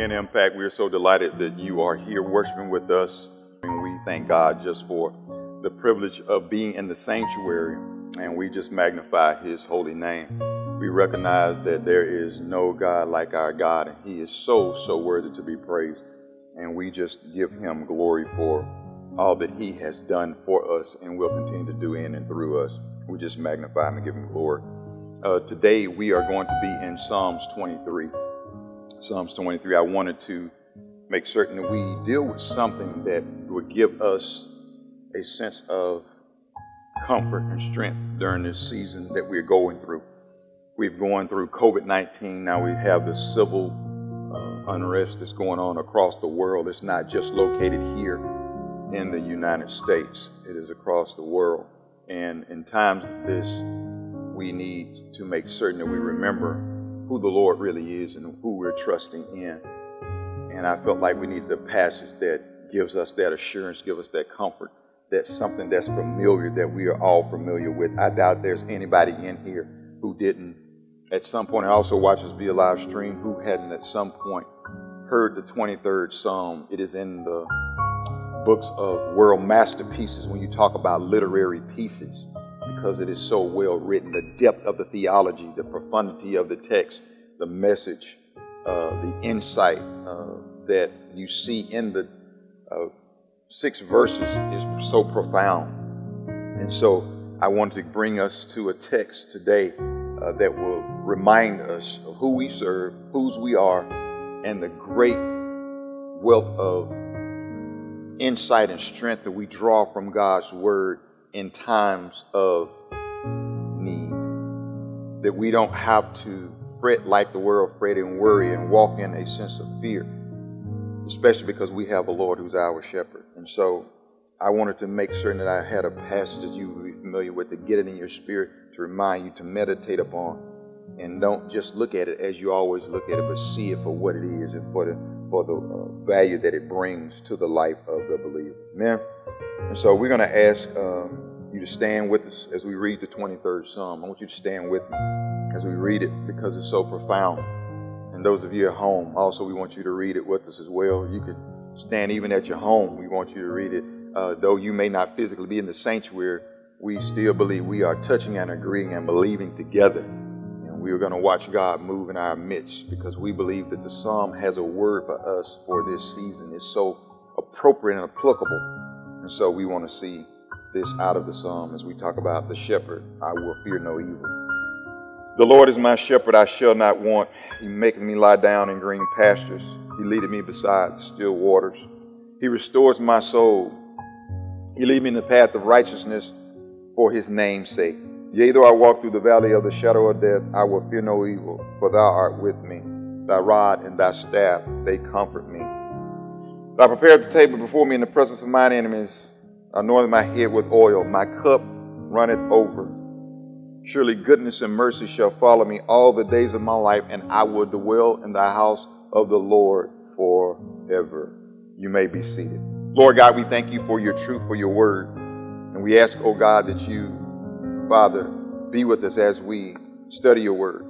Again, Impact, we are so delighted that you are here worshiping with us. And we thank God just for the privilege of being in the sanctuary. And we just magnify his holy name. We recognize that there is no God like our God, and he is so, so worthy to be praised. And we just give him glory for all that he has done for us and will continue to do in and through us. We just magnify him and give him glory. Uh, today, we are going to be in Psalms 23. Psalms 23, I wanted to make certain that we deal with something that would give us a sense of comfort and strength during this season that we're going through. We've gone through COVID 19, now we have the civil uh, unrest that's going on across the world. It's not just located here in the United States, it is across the world. And in times like this, we need to make certain that we remember who the Lord really is and who we're trusting in. And I felt like we needed a passage that gives us that assurance, give us that comfort. That's something that's familiar that we are all familiar with. I doubt there's anybody in here who didn't at some point. I also watch this via live stream who hadn't at some point heard the 23rd Psalm. It is in the books of world masterpieces when you talk about literary pieces because it is so well written. The depth of the theology, the profundity of the text, the message, uh, the insight uh, that you see in the uh, six verses is so profound. And so I wanted to bring us to a text today uh, that will remind us of who we serve, whose we are, and the great wealth of insight and strength that we draw from God's Word in times of need. That we don't have to fret like the world fret and worry and walk in a sense of fear, especially because we have a Lord who's our shepherd. And so I wanted to make certain that I had a passage that you would be familiar with to get it in your spirit, to remind you to meditate upon. And don't just look at it as you always look at it, but see it for what it is and for the, for the uh, value that it brings to the life of the believer. Amen. And so we're going to ask um, you to stand with us as we read the 23rd Psalm. I want you to stand with me as we read it because it's so profound. And those of you at home, also, we want you to read it with us as well. You can stand even at your home. We want you to read it. Uh, though you may not physically be in the sanctuary, we still believe we are touching and agreeing and believing together. And we are going to watch God move in our midst because we believe that the psalm has a word for us for this season. It's so appropriate and applicable and so we want to see this out of the psalm as we talk about the shepherd. I will fear no evil. The Lord is my shepherd, I shall not want. He maketh me lie down in green pastures. He leadeth me beside still waters. He restores my soul. He lead me in the path of righteousness for his name's sake. Yea, though I walk through the valley of the shadow of death, I will fear no evil, for thou art with me. Thy rod and thy staff, they comfort me. Thou prepared the table before me in the presence of mine enemies. Anointed my head with oil. My cup runneth over. Surely goodness and mercy shall follow me all the days of my life, and I will dwell in the house of the Lord forever. You may be seated. Lord God, we thank you for your truth, for your word. And we ask, oh God, that you, Father, be with us as we study your word.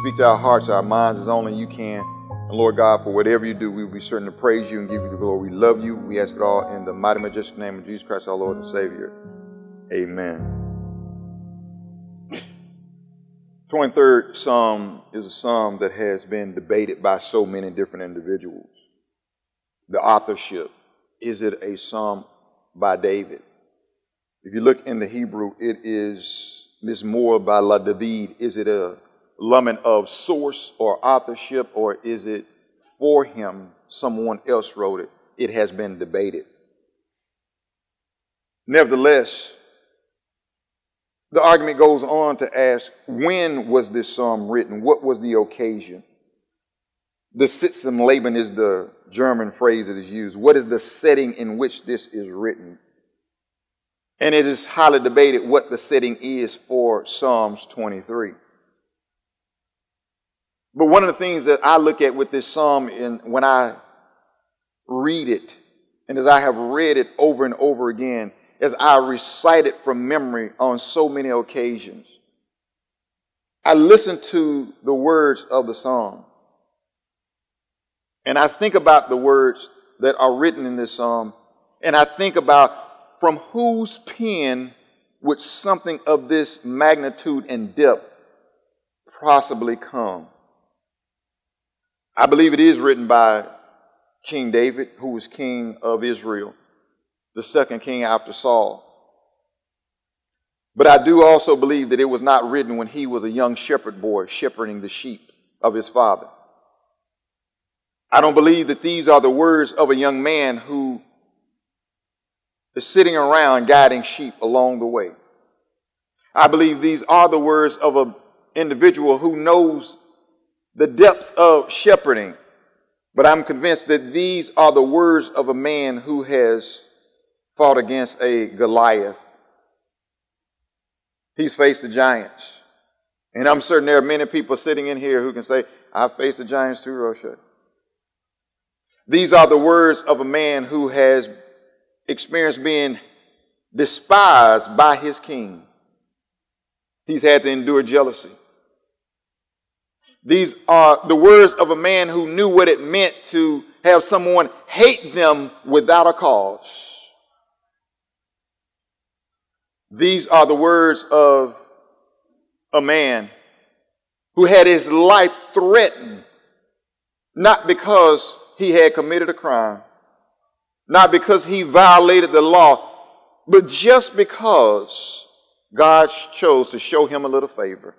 Speak to our hearts, our minds as only you can. And Lord God, for whatever you do, we will be certain to praise you and give you the glory. We love you. We ask it all in the mighty, majestic name of Jesus Christ, our Lord and Savior. Amen. 23rd Psalm is a psalm that has been debated by so many different individuals. The authorship is it a psalm by David? If you look in the Hebrew, it is Mizmor by La David. Is it a lament of source or authorship, or is it for him, someone else wrote it? It has been debated. Nevertheless, the argument goes on to ask when was this psalm written? What was the occasion? The Sitz im Leben is the German phrase that is used. What is the setting in which this is written? And it is highly debated what the setting is for Psalms 23. But one of the things that I look at with this psalm and when I read it, and as I have read it over and over again, as I recite it from memory on so many occasions, I listen to the words of the psalm. And I think about the words that are written in this psalm, and I think about from whose pen would something of this magnitude and depth possibly come? I believe it is written by King David, who was king of Israel, the second king after Saul. But I do also believe that it was not written when he was a young shepherd boy shepherding the sheep of his father. I don't believe that these are the words of a young man who is sitting around guiding sheep along the way. I believe these are the words of an individual who knows the depths of shepherding. But I'm convinced that these are the words of a man who has fought against a Goliath. He's faced the giants. And I'm certain there are many people sitting in here who can say, I've faced the giants too, Rocha. These are the words of a man who has experienced being despised by his king. He's had to endure jealousy. These are the words of a man who knew what it meant to have someone hate them without a cause. These are the words of a man who had his life threatened, not because he had committed a crime, not because he violated the law, but just because God chose to show him a little favor.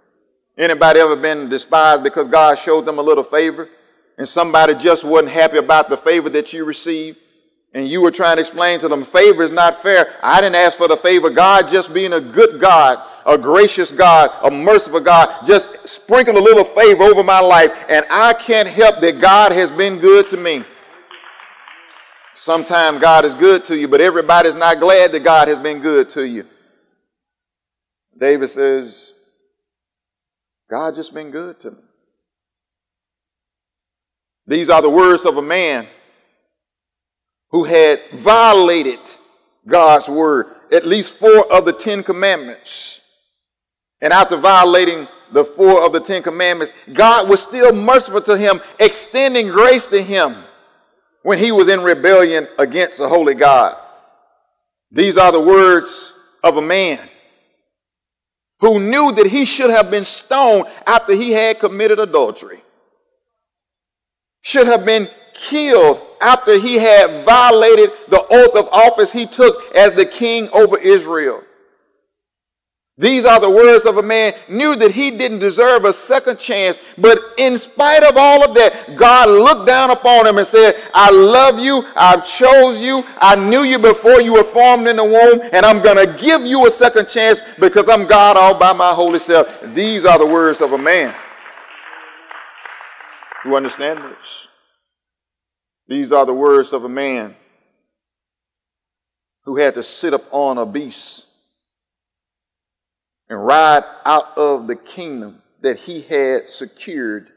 Anybody ever been despised because God showed them a little favor and somebody just wasn't happy about the favor that you received? And you were trying to explain to them, favor is not fair. I didn't ask for the favor. God just being a good God, a gracious God, a merciful God, just sprinkled a little favor over my life. And I can't help that God has been good to me. Sometimes God is good to you, but everybody's not glad that God has been good to you. David says, God just been good to me. These are the words of a man who had violated God's word, at least four of the Ten Commandments. And after violating the four of the Ten Commandments, God was still merciful to him, extending grace to him when he was in rebellion against the holy God. These are the words of a man who knew that he should have been stoned after he had committed adultery, should have been killed after he had violated the oath of office he took as the king over Israel. These are the words of a man knew that he didn't deserve a second chance, but in spite of all of that, God looked down upon him and said, I love you, I've chose you, I knew you before you were formed in the womb, and I'm going to give you a second chance because I'm God all by my holy self. These are the words of a man. You understand this? These are the words of a man who had to sit up on a beast and ride out of the kingdom that he had secured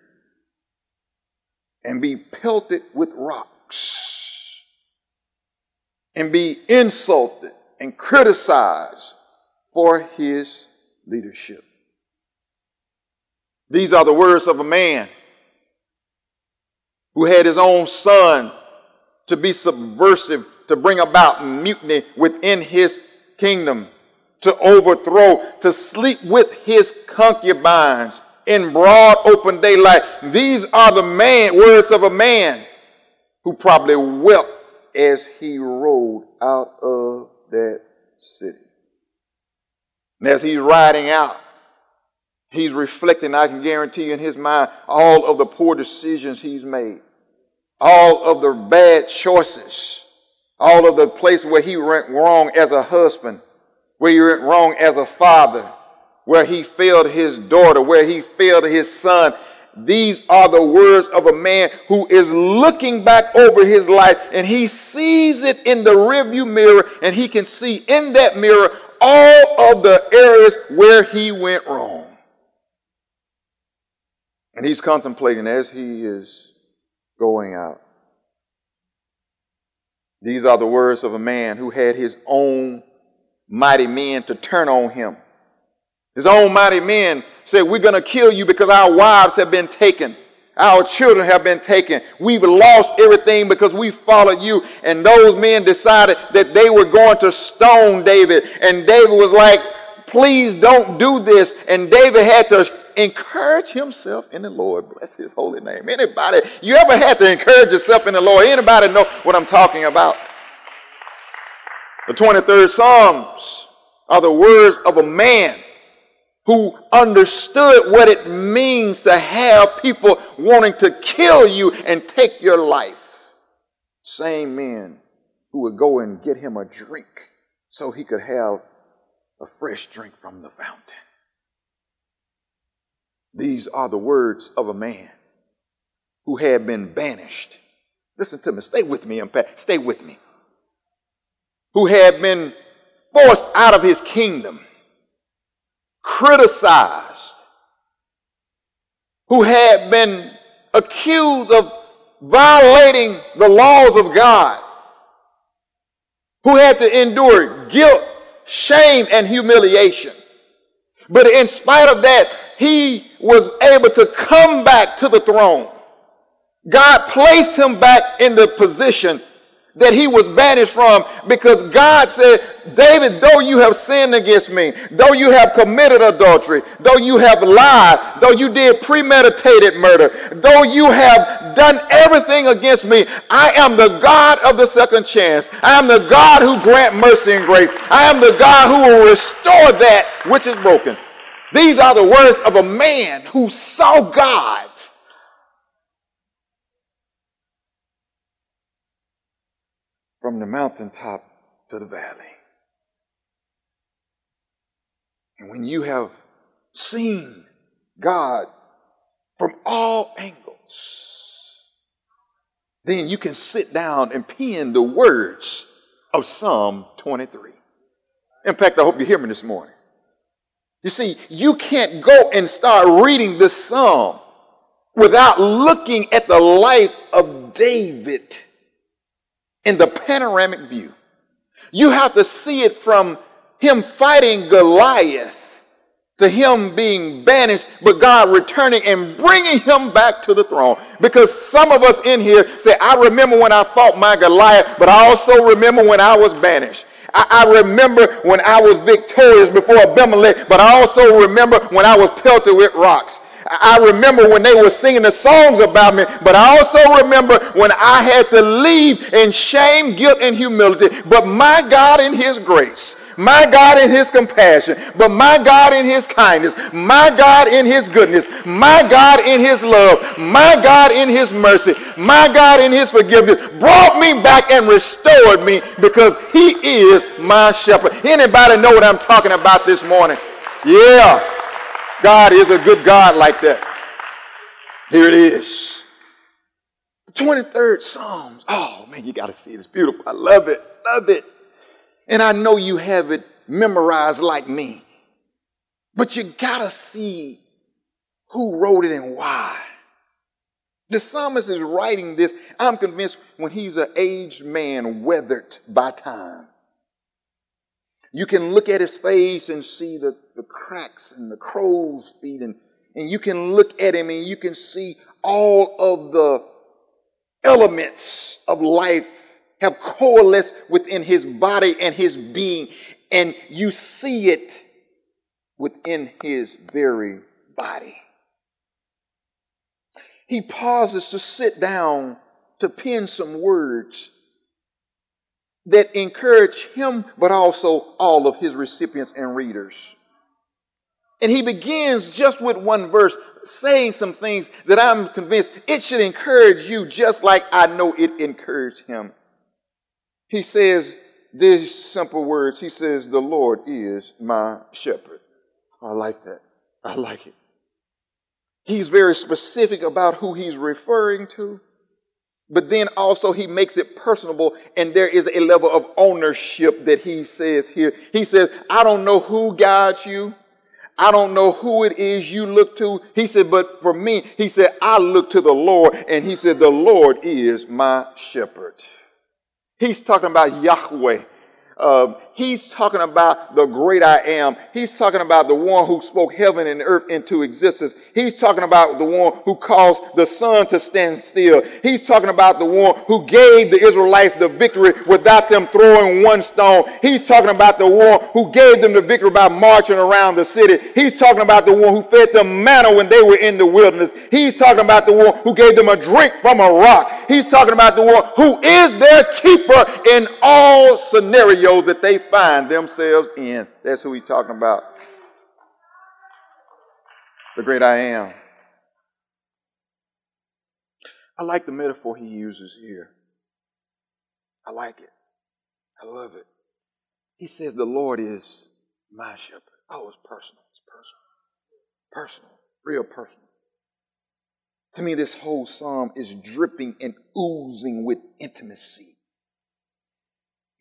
and be pelted with rocks and be insulted and criticized for his leadership. These are the words of a man who had his own son to be subversive, to bring about mutiny within his kingdom to overthrow, to sleep with his concubines in broad open daylight. These are the man, words of a man who probably wept as he rode out of that city. And as he's riding out, he's reflecting, I can guarantee you in his mind, all of the poor decisions he's made, all of the bad choices, all of the place where he went wrong as a husband, where you went wrong as a father, where he failed his daughter, where he failed his son. These are the words of a man who is looking back over his life and he sees it in the rearview mirror and he can see in that mirror all of the areas where he went wrong. And he's contemplating as he is going out. These are the words of a man who had his own mighty men to turn on him. His own mighty men said, We're going to kill you because our wives have been taken. Our children have been taken. We've lost everything because we followed you. And those men decided that they were going to stone David. And David was like, please don't do this. And David had to encourage himself in the Lord. Bless his holy name. Anybody, you ever had to encourage yourself in the Lord? Anybody know what I'm talking about? The 23rd Psalms are the words of a man who understood what it means to have people wanting to kill you and take your life. Same men who would go and get him a drink so he could have a fresh drink from the fountain. These are the words of a man who had been banished. Listen to me. Stay with me, Impact. Stay with me. Who had been forced out of his kingdom, criticized, who had been accused of violating the laws of God, who had to endure guilt, shame, and humiliation. But in spite of that, he was able to come back to the throne. God placed him back in the position that he was banished from because God said, David, though you have sinned against me, though you have committed adultery, though you have lied, though you did premeditated murder, though you have done everything against me, I am the God of the second chance. I am the God who grant mercy and grace. I am the God who will restore that which is broken. These are the words of a man who saw God from the mountaintop to the valley. And when you have seen God from all angles, then you can sit down and pen the words of Psalm 23. In fact, I hope you hear me this morning. You see, you can't go and start reading this psalm without looking at the life of David in the panoramic view. You have to see it from him fighting Goliath to him being banished, but God returning and bringing him back to the throne. Because some of us in here say, I remember when I fought my Goliath, but I also remember when I was banished. I, I remember when I was victorious before Abimelech, but I also remember when I was pelted with rocks. I remember when they were singing the songs about me, but I also remember when I had to leave in shame, guilt, and humility. But my God, in His grace, my God in His compassion, but my God in His kindness, my God in His goodness, my God in His love, my God in His mercy, my God in His forgiveness brought me back and restored me because He is my shepherd. Anybody know what I'm talking about this morning? Yeah. God is a good God like that. Here it is. The 23rd Psalms. Oh, man, you got to see it. It's beautiful. I love it. Love it. And I know you have it memorized like me. But you got to see who wrote it and why. The psalmist is writing this, I'm convinced, when he's an aged man weathered by time. You can look at his face and see the, the cracks and the crow's feet, and, and you can look at him and you can see all of the elements of life have coalesced within his body and his being, and you see it within his very body. He pauses to sit down to pen some words that encourage him, but also all of his recipients and readers. And he begins just with one verse, saying some things that I'm convinced it should encourage you just like I know it encouraged him. He says these simple words. He says, The Lord is my shepherd. I like that. I like it. He's very specific about who he's referring to. But then also he makes it personable, and there is a level of ownership that he says here. He says, I don't know who guides you. I don't know who it is you look to. He said, but for me, he said, I look to the Lord, and he said, the Lord is my shepherd. He's talking about Yahweh. Uh, He's talking about the great I am. He's talking about the one who spoke heaven and earth into existence. He's talking about the one who caused the sun to stand still. He's talking about the one who gave the Israelites the victory without them throwing one stone. He's talking about the one who gave them the victory by marching around the city. He's talking about the one who fed them manna when they were in the wilderness. He's talking about the one who gave them a drink from a rock. He's talking about the one who is their keeper in all scenarios that they find themselves in. That's who he's talking about. The great I am. I like the metaphor he uses here. I like it. I love it. He says, The Lord is my shepherd. Oh, it's personal. It's personal. Personal. Real personal. To me, this whole psalm is dripping and oozing with intimacy.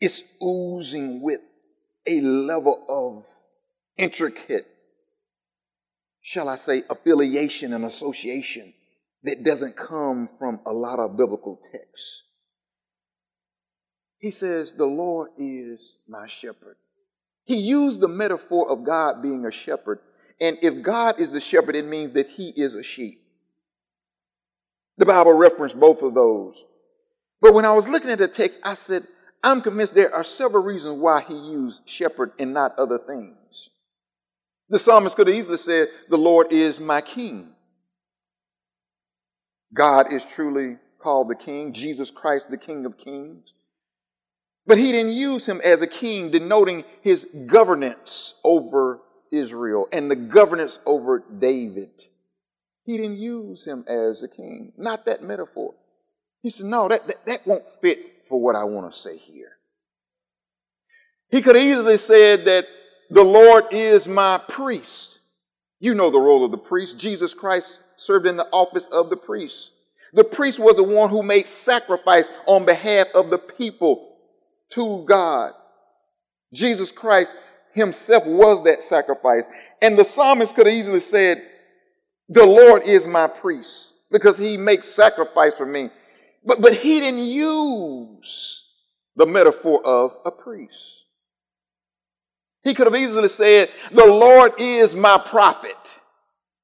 It's oozing with a level of intricate, shall I say, affiliation and association that doesn't come from a lot of biblical texts. He says, The Lord is my shepherd. He used the metaphor of God being a shepherd. And if God is the shepherd, it means that he is a sheep. The Bible referenced both of those. But when I was looking at the text, I said, I'm convinced there are several reasons why he used shepherd and not other things. The psalmist could have easily said, The Lord is my king. God is truly called the king, Jesus Christ, the King of kings. But he didn't use him as a king, denoting his governance over Israel and the governance over David. He didn't use him as a king. Not that metaphor. He said, No, that, that, that won't fit for what I want to say here. He could easily said that the Lord is my priest. You know the role of the priest. Jesus Christ served in the office of the priest. The priest was the one who made sacrifice on behalf of the people to God. Jesus Christ himself was that sacrifice. And the psalmist could have easily said, The Lord is my priest because he makes sacrifice for me. But, but he didn't use the metaphor of a priest. He could have easily said, The Lord is my prophet.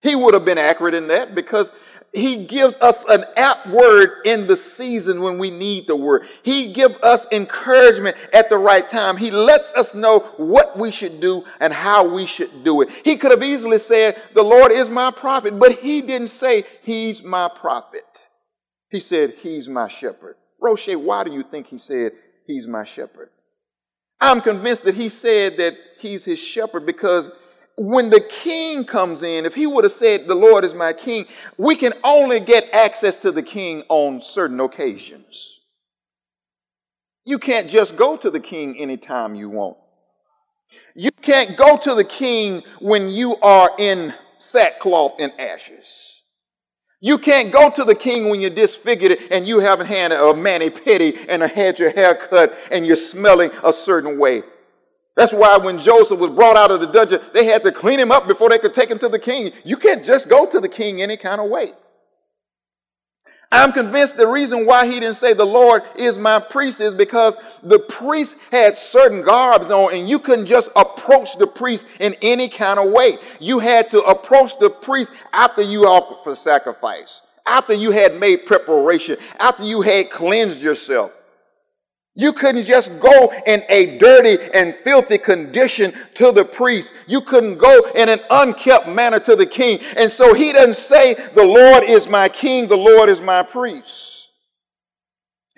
He would have been accurate in that because he gives us an apt word in the season when we need the word. He gives us encouragement at the right time. He lets us know what we should do and how we should do it. He could have easily said, The Lord is my prophet, but he didn't say, He's my prophet. He said, He's my shepherd. Roche, why do you think he said, He's my shepherd? I'm convinced that he said that he's his shepherd because when the king comes in, if he would have said, The Lord is my king, we can only get access to the king on certain occasions. You can't just go to the king anytime you want. You can't go to the king when you are in sackcloth and ashes. You can't go to the king when you're disfigured and you haven't had a mani pedi and had your hair cut and you're smelling a certain way. That's why when Joseph was brought out of the dungeon, they had to clean him up before they could take him to the king. You can't just go to the king any kind of way. I'm convinced the reason why he didn't say the Lord is my priest is because the priest had certain garbs on and you couldn't just approach the priest in any kind of way. You had to approach the priest after you offered for sacrifice, after you had made preparation, after you had cleansed yourself. You couldn't just go in a dirty and filthy condition to the priest. You couldn't go in an unkept manner to the king. And so he doesn't say, The Lord is my king, the Lord is my priest.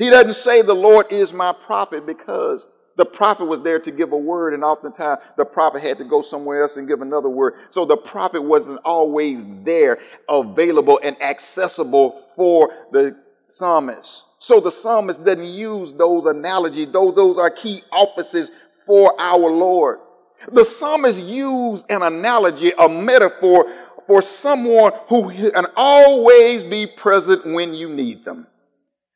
He doesn't say, The Lord is my prophet because the prophet was there to give a word, and oftentimes the prophet had to go somewhere else and give another word. So the prophet wasn't always there, available, and accessible for the psalmist. So the psalmist doesn't use those analogies. Those, those are key offices for our Lord. The psalmist used an analogy, a metaphor for someone who can always be present when you need them.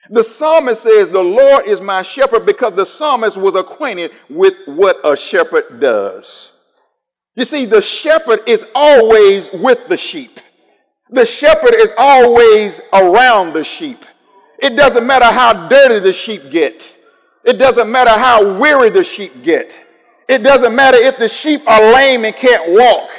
The psalmist says, The Lord is my shepherd because the psalmist was acquainted with what a shepherd does. You see, the shepherd is always with the sheep. The shepherd is always around the sheep. It doesn't matter how dirty the sheep get. It doesn't matter how weary the sheep get. It doesn't matter if the sheep are lame and can't walk.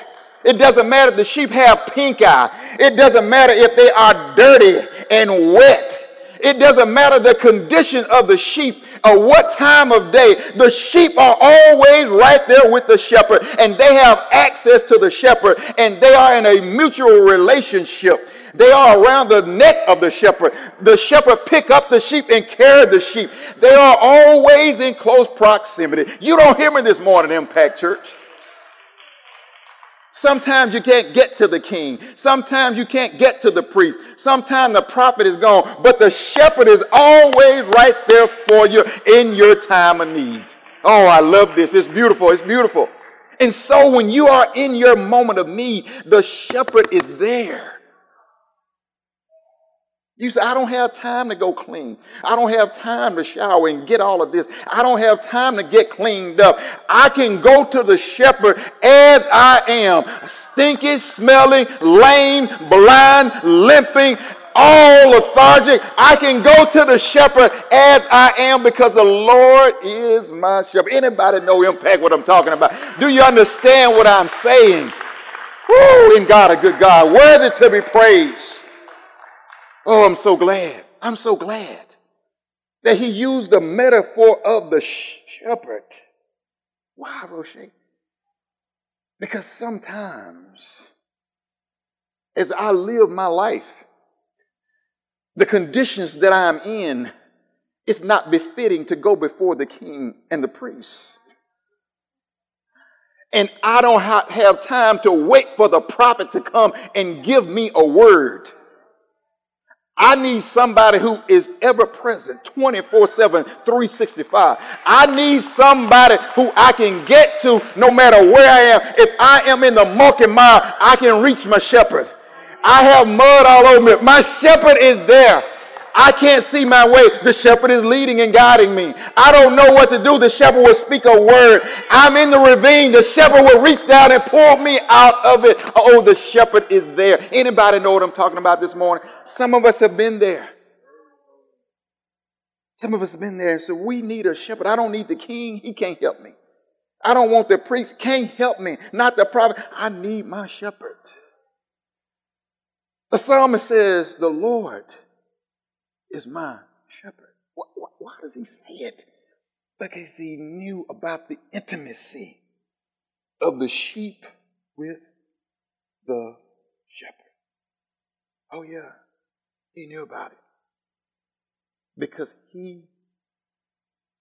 It doesn't matter if the sheep have pink eye. It doesn't matter if they are dirty and wet. It doesn't matter the condition of the sheep or what time of day. The sheep are always right there with the shepherd and they have access to the shepherd and they are in a mutual relationship. They are around the neck of the shepherd. The shepherd pick up the sheep and carry the sheep. They are always in close proximity. You don't hear me this morning, Impact Church. Sometimes you can't get to the king. Sometimes you can't get to the priest. Sometimes the prophet is gone, but the shepherd is always right there for you in your time of need. Oh, I love this. It's beautiful. It's beautiful. And so when you are in your moment of need, the shepherd is there. You say, I don't have time to go clean. I don't have time to shower and get all of this. I don't have time to get cleaned up. I can go to the shepherd as I am, stinky, smelling, lame, blind, limping, all lethargic. I can go to the shepherd as I am because the Lord is my shepherd. Anybody know impact what I'm talking about? Do you understand what I'm saying? Woo, in God, a good God, worthy to be praised. Oh, I'm so glad. I'm so glad that he used the metaphor of the shepherd. Why, Roche? Because sometimes, as I live my life, the conditions that I'm in, it's not befitting to go before the king and the priest. And I don't have time to wait for the prophet to come and give me a word. I need somebody who is ever present 24 7, 365. I need somebody who I can get to no matter where I am. If I am in the muck and mire, I can reach my shepherd. I have mud all over me. My shepherd is there. I can't see my way. The shepherd is leading and guiding me. I don't know what to do. The shepherd will speak a word. I'm in the ravine. The shepherd will reach down and pull me out of it. Oh, the shepherd is there. Anybody know what I'm talking about this morning? Some of us have been there. Some of us have been there. So we need a shepherd. I don't need the king. He can't help me. I don't want the priest. Can't help me. Not the prophet. I need my shepherd. The psalmist says, The Lord is my shepherd. Why, why does he say it? Because he knew about the intimacy of the sheep with the shepherd. Oh, yeah, he knew about it. Because he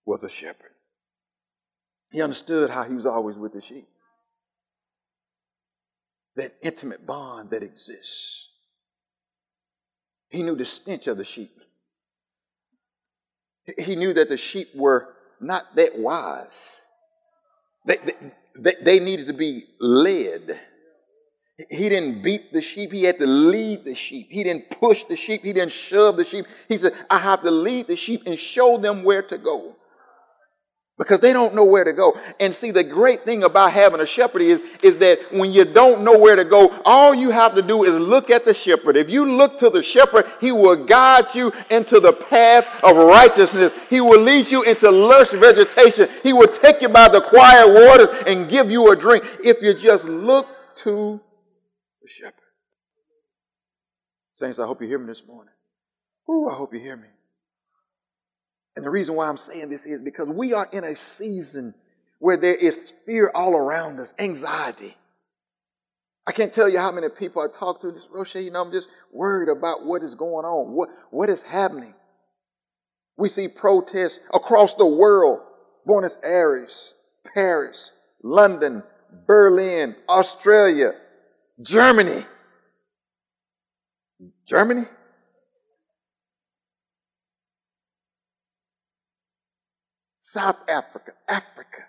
was a shepherd. He understood how he was always with the sheep. That intimate bond that exists. He knew the stench of the sheep. He knew that the sheep were not that wise. They, they, they needed to be led. He didn't beat the sheep. He had to lead the sheep. He didn't push the sheep. He didn't shove the sheep. He said, I have to lead the sheep and show them where to go because they don't know where to go. And see, the great thing about having a shepherd is, is that when you don't know where to go, all you have to do is look at the shepherd. If you look to the shepherd, he will guide you into the path of righteousness. He will lead you into lush vegetation. He will take you by the quiet waters and give you a drink if you just look to the shepherd. Saints, I hope you hear me this morning. Ooh, I hope you hear me. And the reason why I'm saying this is because we are in a season where there is fear all around us, anxiety. I can't tell you how many people I talk to. This Roche, you know, I'm just worried about what is going on, what, what is happening. We see protests across the world Buenos Aires, Paris, London, Berlin, Australia, Germany. Germany? South Africa, Africa.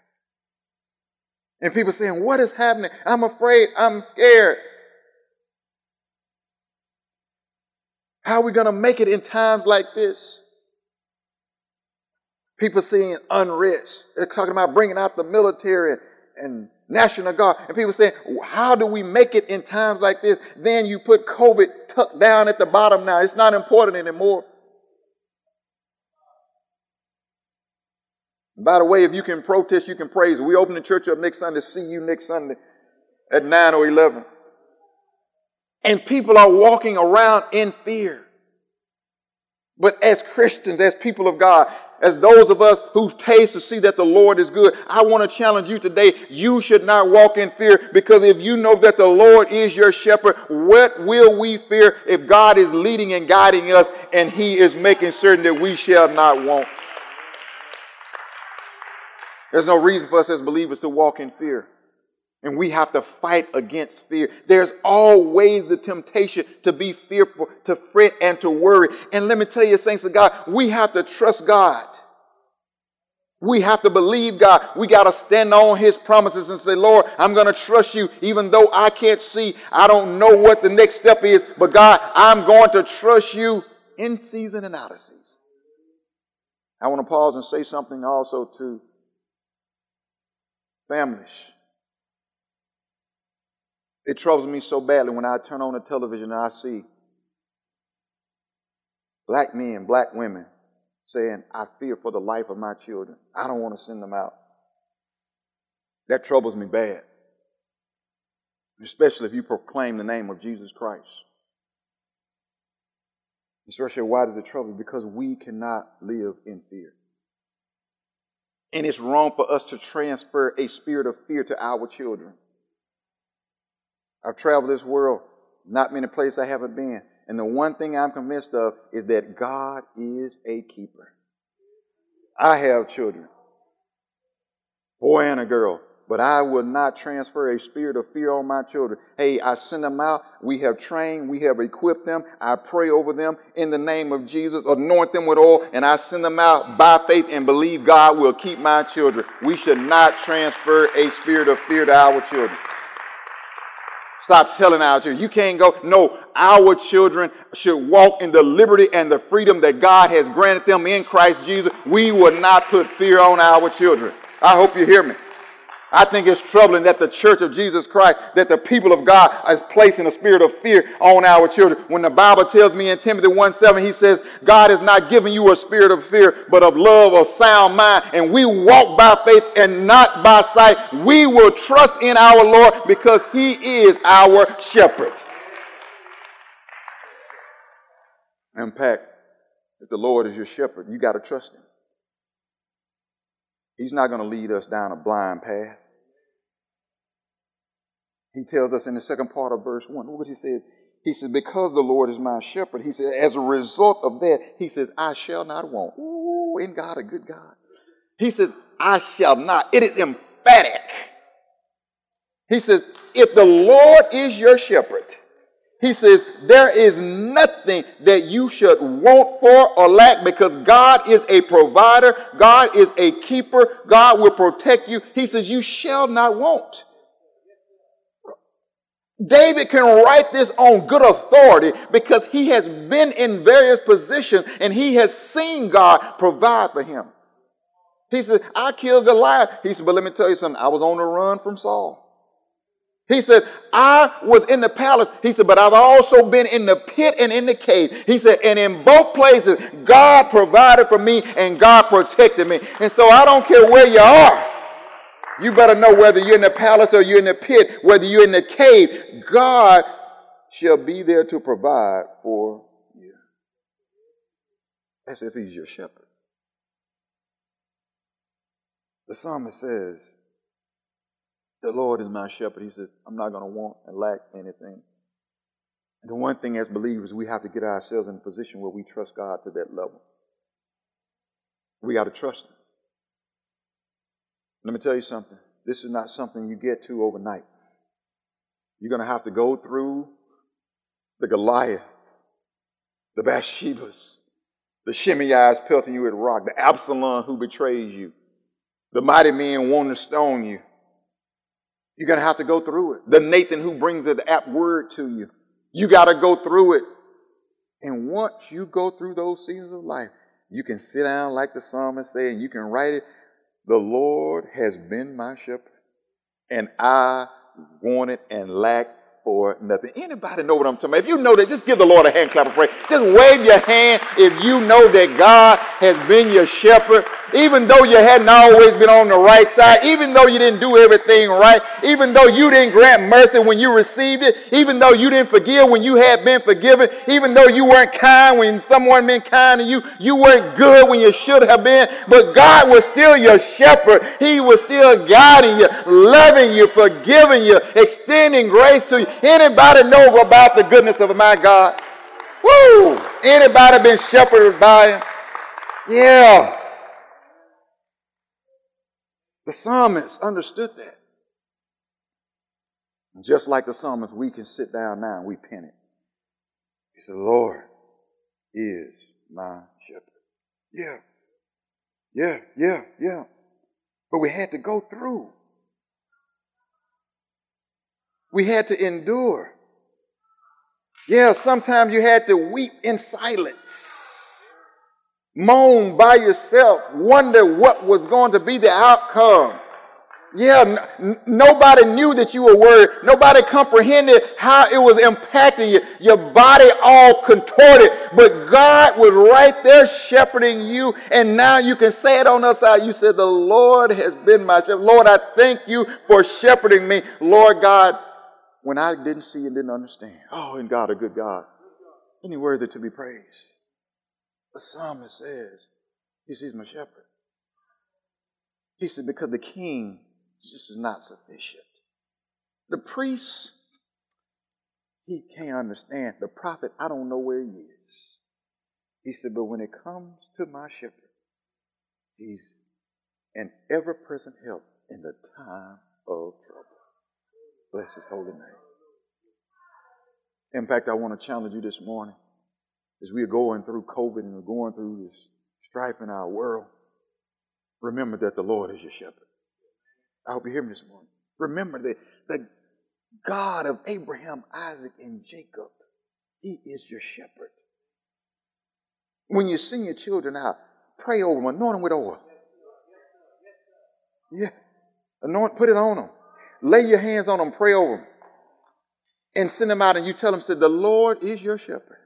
And people saying, What is happening? I'm afraid, I'm scared. How are we going to make it in times like this? People seeing unrest. They're talking about bringing out the military and National Guard. And people saying, How do we make it in times like this? Then you put COVID tucked down at the bottom now. It's not important anymore. By the way, if you can protest, you can praise. We open the church up next Sunday. See you next Sunday at 9 or 11. And people are walking around in fear. But as Christians, as people of God, as those of us who taste to see that the Lord is good, I want to challenge you today. You should not walk in fear because if you know that the Lord is your shepherd, what will we fear if God is leading and guiding us and He is making certain that we shall not want? There's no reason for us as believers to walk in fear. And we have to fight against fear. There's always the temptation to be fearful, to fret, and to worry. And let me tell you, saints of God, we have to trust God. We have to believe God. We got to stand on His promises and say, Lord, I'm going to trust you, even though I can't see. I don't know what the next step is, but God, I'm going to trust you in season and out of season. I want to pause and say something also to families. It troubles me so badly when I turn on the television and I see black men, black women saying, I fear for the life of my children. I don't want to send them out. That troubles me bad. Especially if you proclaim the name of Jesus Christ. Especially, why does it trouble? Because we cannot live in fear. And it's wrong for us to transfer a spirit of fear to our children. I've traveled this world, not many places I haven't been. And the one thing I'm convinced of is that God is a keeper. I have children, boy and a girl, but I will not transfer a spirit of fear on my children. Hey, I send them out. We have trained, we have equipped them. I pray over them in the name of Jesus, anoint them with oil, and I send them out by faith and believe God will keep my children. We should not transfer a spirit of fear to our children. Stop telling our children, you can't go. No, our children should walk in the liberty and the freedom that God has granted them in Christ Jesus. We will not put fear on our children. I hope you hear me. I think it's troubling that the church of Jesus Christ, that the people of God is placing a spirit of fear on our children. When the Bible tells me in Timothy 1 7, he says, God has not given you a spirit of fear, but of love, of sound mind. And we walk by faith and not by sight. We will trust in our Lord because he is our shepherd. Impact. If the Lord is your shepherd, you got to trust him. He's not going to lead us down a blind path. He tells us in the second part of verse 1, look what he says. He says, Because the Lord is my shepherd, he says, as a result of that, he says, I shall not want. Ooh, ain't God a good God? He says, I shall not. It is emphatic. He says, if the Lord is your shepherd, he says, There is nothing that you should want for or lack because God is a provider, God is a keeper, God will protect you. He says, You shall not want. David can write this on good authority because he has been in various positions and he has seen God provide for him. He said, I killed Goliath. He said, but let me tell you something. I was on the run from Saul. He said, I was in the palace. He said, but I've also been in the pit and in the cave. He said, and in both places, God provided for me and God protected me. And so I don't care where you are. You better know whether you're in the palace or you're in the pit, whether you're in the cave, God shall be there to provide for you. As if He's your shepherd. The psalmist says, The Lord is my shepherd. He says, I'm not going to want and lack anything. And the one thing as believers, we have to get ourselves in a position where we trust God to that level. We got to trust Him. Let me tell you something. This is not something you get to overnight. You're going to have to go through the Goliath, the Bathshebas, the Shimei's pelting you with rock, the Absalom who betrays you, the mighty men wanting to stone you. You're going to have to go through it. The Nathan who brings the apt word to you. You got to go through it. And once you go through those seasons of life, you can sit down like the psalmist said, and you can write it the Lord has been my shepherd, and I wanted and lacked for nothing. Anybody know what I'm talking about? If you know that, just give the Lord a hand clap of praise. Just wave your hand if you know that God has been your shepherd even though you hadn't always been on the right side, even though you didn't do everything right, even though you didn't grant mercy when you received it, even though you didn't forgive when you had been forgiven, even though you weren't kind when someone been kind to you, you weren't good when you should have been, but God was still your shepherd. He was still guiding you, loving you, forgiving you, extending grace to you. Anybody know about the goodness of my God? Woo! Anybody been shepherded by him? Yeah. The psalmist understood that. And just like the psalmist, we can sit down now and we pen it. He said, Lord is my shepherd. Yeah. Yeah, yeah, yeah. But we had to go through. We had to endure. Yeah, sometimes you had to weep in silence, moan by yourself, wonder what was going to be the outcome. Yeah, n- nobody knew that you were worried. Nobody comprehended how it was impacting you. Your body all contorted, but God was right there shepherding you. And now you can say it on the side. You said, The Lord has been my shepherd. Lord, I thank you for shepherding me. Lord God, when I didn't see and didn't understand. Oh, and God, a good God. Any worthy to be praised. The psalmist says, He sees my shepherd. He said, because the king just is not sufficient. The priest, he can't understand. The prophet, I don't know where he is. He said, but when it comes to my shepherd, he's an ever present help in the time of trouble. Bless his holy name. In fact, I want to challenge you this morning as we are going through COVID and we're going through this strife in our world. Remember that the Lord is your shepherd. I hope you hear me this morning. Remember that the God of Abraham, Isaac, and Jacob, He is your shepherd. When you send your children out, pray over them, anoint them with oil. Yeah. Anoint, put it on them. Lay your hands on them, pray over them. And send them out and you tell them, say, the Lord is your shepherd.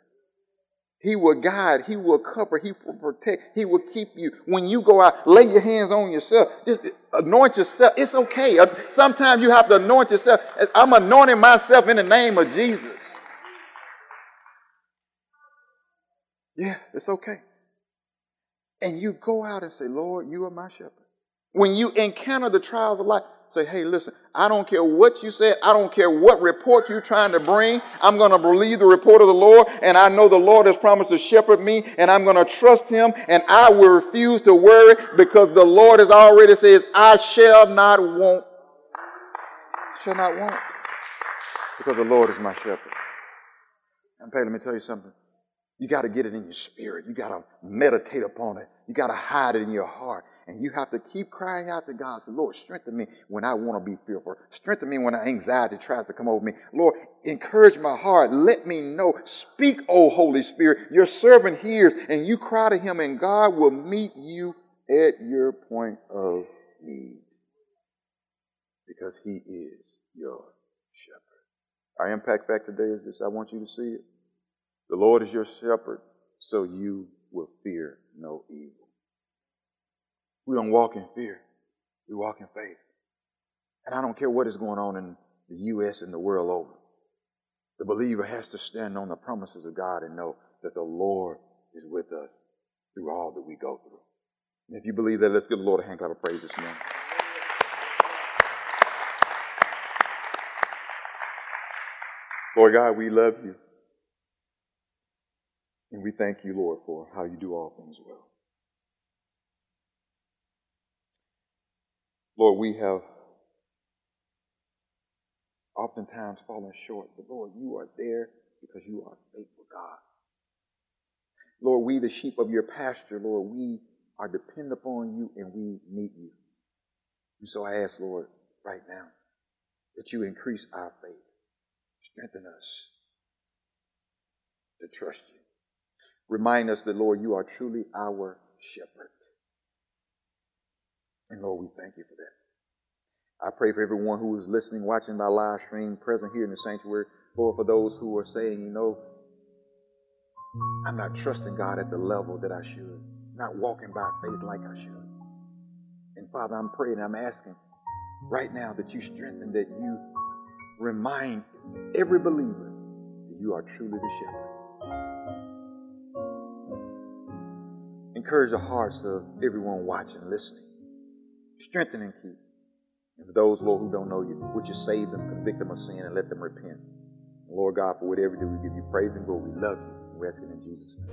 He will guide, He will cover, He will protect, He will keep you. When you go out, lay your hands on yourself. Just anoint yourself. It's okay. Uh, sometimes you have to anoint yourself. I'm anointing myself in the name of Jesus. Yeah, it's okay. And you go out and say, Lord, you are my shepherd. When you encounter the trials of life, Say, hey, listen, I don't care what you said. I don't care what report you're trying to bring. I'm going to believe the report of the Lord. And I know the Lord has promised to shepherd me. And I'm going to trust him. And I will refuse to worry because the Lord has already says, I shall not want. Shall not want. Because the Lord is my shepherd. And Pay, let me tell you something. You got to get it in your spirit. You got to meditate upon it. You got to hide it in your heart. And you have to keep crying out to God. Say, Lord, strengthen me when I want to be fearful. Strengthen me when anxiety tries to come over me. Lord, encourage my heart. Let me know. Speak, O Holy Spirit. Your servant hears, and you cry to him, and God will meet you at your point of need. Because he is your shepherd. Our impact factor today is this. I want you to see it. The Lord is your shepherd, so you will fear no evil. We don't walk in fear. We walk in faith. And I don't care what is going on in the U.S. and the world over. The believer has to stand on the promises of God and know that the Lord is with us through all that we go through. And if you believe that, let's give the Lord a hand clap of praise this morning. Lord God, we love you. And we thank you, Lord, for how you do all things well. Lord, we have oftentimes fallen short, but Lord, you are there because you are faithful God. Lord, we, the sheep of your pasture, Lord, we are dependent upon you and we need you. And so I ask, Lord, right now, that you increase our faith, strengthen us to trust you. Remind us that, Lord, you are truly our shepherd. And Lord, we thank you for that. I pray for everyone who is listening, watching by live stream, present here in the sanctuary. Lord, for those who are saying, you know, I'm not trusting God at the level that I should, not walking by faith like I should. And Father, I'm praying, I'm asking right now that you strengthen, that you remind every believer that you are truly the shepherd. Encourage the hearts of everyone watching, listening. Strengthen and keep. And for those, Lord, who don't know you, would you save them, convict them of sin, and let them repent? Lord God, for whatever you do, we give you praise and glory. We love you. We ask it in Jesus' name.